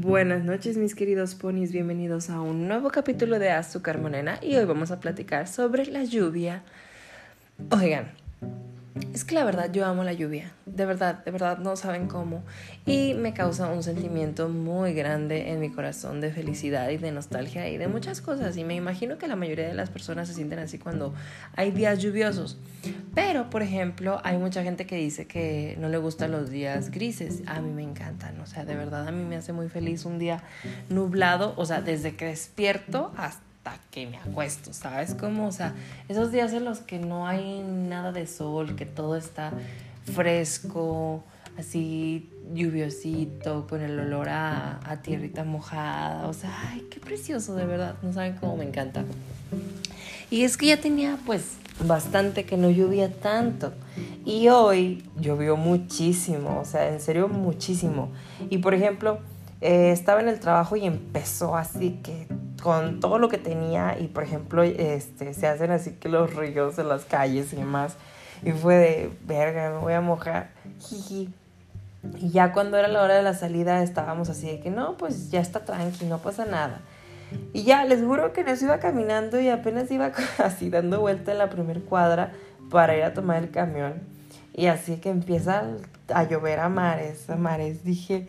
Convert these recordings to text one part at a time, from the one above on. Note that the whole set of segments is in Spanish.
Buenas noches mis queridos ponis, bienvenidos a un nuevo capítulo de Azúcar Morena y hoy vamos a platicar sobre la lluvia. Oigan, es que la verdad yo amo la lluvia, de verdad, de verdad no saben cómo. Y me causa un sentimiento muy grande en mi corazón de felicidad y de nostalgia y de muchas cosas. Y me imagino que la mayoría de las personas se sienten así cuando hay días lluviosos. Pero, por ejemplo, hay mucha gente que dice que no le gustan los días grises. A mí me encantan, o sea, de verdad a mí me hace muy feliz un día nublado, o sea, desde que despierto hasta que me acuesto, ¿sabes? Como, o sea, esos días en los que no hay nada de sol, que todo está fresco, así lluviosito, con el olor a, a tierrita mojada, o sea, ay, qué precioso, de verdad, no saben cómo me encanta. Y es que ya tenía pues bastante que no llovía tanto. Y hoy llovió muchísimo, o sea, en serio muchísimo. Y por ejemplo, eh, estaba en el trabajo y empezó así que con todo lo que tenía y por ejemplo este, se hacen así que los ríos en las calles y demás. Y fue de, verga, me voy a mojar. Y ya cuando era la hora de la salida estábamos así de que no, pues ya está tranqui, no pasa nada. Y ya, les juro que nos iba caminando y apenas iba así dando vuelta en la primer cuadra para ir a tomar el camión. Y así que empieza a llover a mares, a mares. Dije,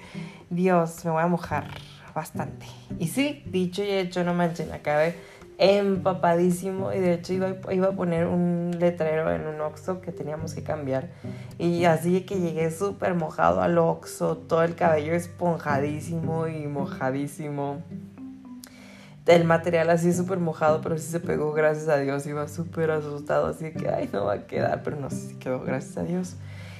Dios, me voy a mojar bastante. Y sí, dicho y hecho, no manchen, acabé empapadísimo y de hecho iba, iba a poner un letrero en un oxo que teníamos que cambiar y así que llegué súper mojado al oxo, todo el cabello esponjadísimo y mojadísimo el material así súper mojado, pero sí se pegó, gracias a Dios. Iba súper asustado, así que, ay, no va a quedar, pero no sé si quedó, gracias a Dios.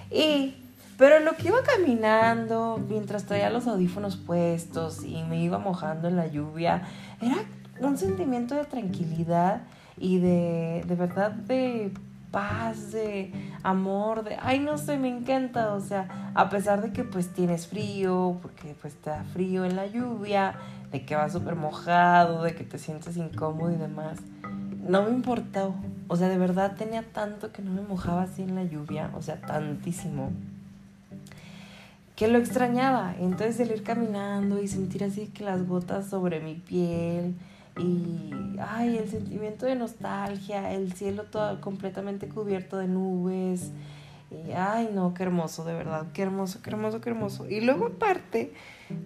Y pero lo que iba caminando, mientras traía los audífonos puestos y me iba mojando en la lluvia, era un sentimiento de tranquilidad y de, de verdad de paz, de amor, de, ay, no sé, me encanta, o sea, a pesar de que pues tienes frío, porque pues te da frío en la lluvia, de que vas súper mojado, de que te sientes incómodo y demás, no me importó, o sea, de verdad tenía tanto que no me mojaba así en la lluvia, o sea, tantísimo que lo extrañaba. Entonces el ir caminando y sentir así que las gotas sobre mi piel y ay, el sentimiento de nostalgia, el cielo todo completamente cubierto de nubes. Y ay, no, qué hermoso, de verdad, qué hermoso, qué hermoso, qué hermoso. Y luego aparte,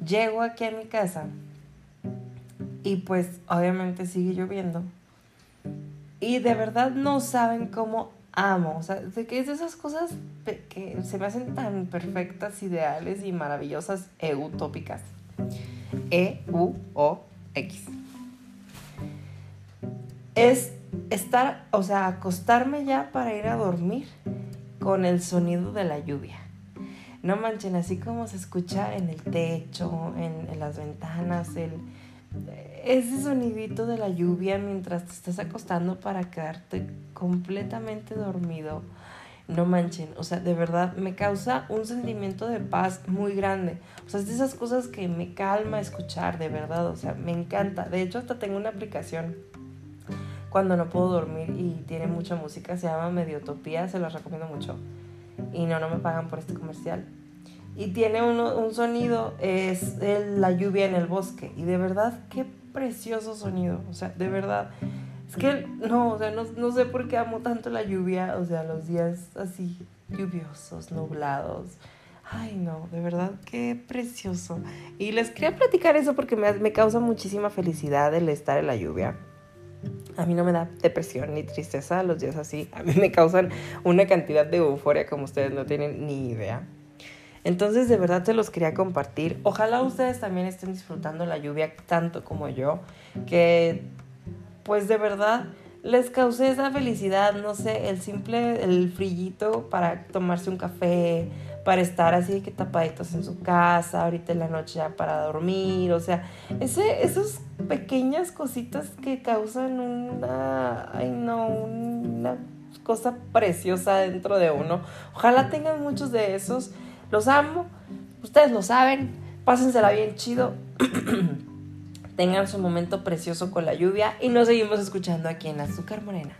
llego aquí a mi casa y pues obviamente sigue lloviendo. Y de verdad no saben cómo amo, o sea, de que es de esas cosas que se me hacen tan perfectas, ideales y maravillosas e utópicas. E-U-O-X. Es estar, o sea, acostarme ya para ir a dormir con el sonido de la lluvia. No manchen, así como se escucha en el techo, en, en las ventanas, el, ese sonidito de la lluvia mientras te estás acostando para quedarte completamente dormido. No manchen, o sea, de verdad me causa un sentimiento de paz muy grande. O sea, es de esas cosas que me calma escuchar, de verdad, o sea, me encanta. De hecho, hasta tengo una aplicación cuando no puedo dormir y tiene mucha música, se llama Mediotopía, se las recomiendo mucho. Y no, no me pagan por este comercial y tiene un sonido, es la lluvia en el bosque. Y de verdad, qué precioso sonido. O sea, de verdad. Es que no, o sea, no, no sé por qué amo tanto la lluvia. O sea, los días así lluviosos, nublados. Ay, no, de verdad, qué precioso. Y les quería platicar eso porque me, me causa muchísima felicidad el estar en la lluvia. A mí no me da depresión ni tristeza los días así. A mí me causan una cantidad de euforia como ustedes no tienen ni idea. Entonces de verdad te los quería compartir. Ojalá ustedes también estén disfrutando la lluvia tanto como yo, que pues de verdad les causé esa felicidad, no sé, el simple, el frillito para tomarse un café, para estar así que tapaditos en su casa, ahorita en la noche ya para dormir, o sea, ese, esas pequeñas cositas que causan una, ay no, una cosa preciosa dentro de uno. Ojalá tengan muchos de esos los amo, ustedes lo saben, pásensela bien chido. Tengan su momento precioso con la lluvia y nos seguimos escuchando aquí en Azúcar Morena.